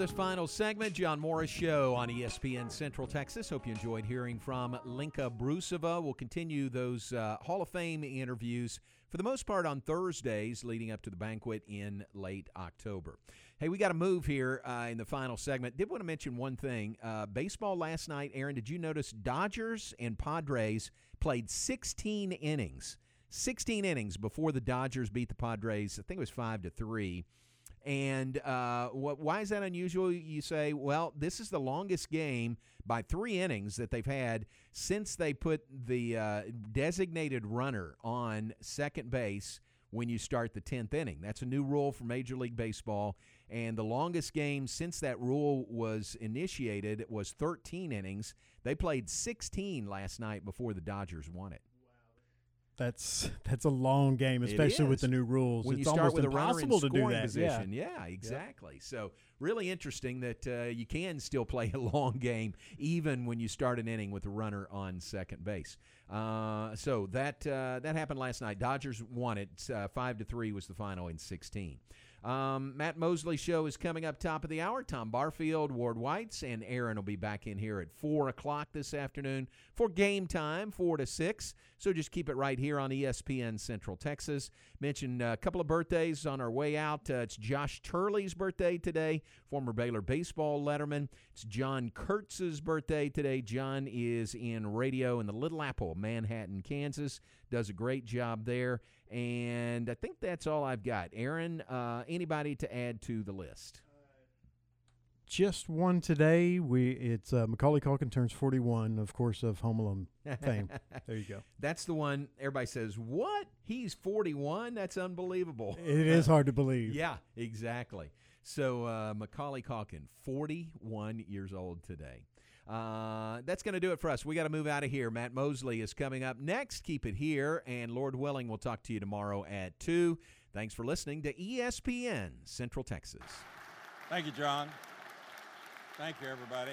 Us, final segment, John Morris Show on ESPN Central Texas. Hope you enjoyed hearing from Lenka Broosova. We'll continue those uh, Hall of Fame interviews for the most part on Thursdays leading up to the banquet in late October. Hey, we got to move here uh, in the final segment. Did want to mention one thing. Uh, baseball last night, Aaron, did you notice Dodgers and Padres played 16 innings? 16 innings before the Dodgers beat the Padres. I think it was 5 to 3. And uh, why is that unusual? You say, well, this is the longest game by three innings that they've had since they put the uh, designated runner on second base when you start the 10th inning. That's a new rule for Major League Baseball. And the longest game since that rule was initiated was 13 innings. They played 16 last night before the Dodgers won it. That's that's a long game, especially with the new rules. When it's you start almost with a runner in impossible to do that. position, yeah, yeah, exactly. So really interesting that uh, you can still play a long game even when you start an inning with a runner on second base. Uh, so that uh, that happened last night. Dodgers won it. Uh, Five to three was the final in sixteen. Um, Matt Mosley show is coming up top of the hour. Tom Barfield, Ward Whites, and Aaron will be back in here at four o'clock this afternoon for game time, four to six. So just keep it right here on ESPN Central Texas. Mention a couple of birthdays on our way out. Uh, it's Josh Turley's birthday today, former Baylor baseball letterman. It's John Kurtz's birthday today. John is in radio in the Little Apple, Manhattan, Kansas. Does a great job there. And I think that's all I've got. Aaron, uh, anybody to add to the list? Just one today. We it's uh, Macaulay Culkin turns forty one, of course, of Home Alone fame. there you go. That's the one everybody says, What? He's 41? That's unbelievable. It is hard to believe. Yeah, exactly. So, uh, Macaulay Culkin, 41 years old today. Uh, that's going to do it for us. We got to move out of here. Matt Mosley is coming up next. Keep it here. And Lord willing, we'll talk to you tomorrow at 2. Thanks for listening to ESPN Central Texas. Thank you, John. Thank you, everybody.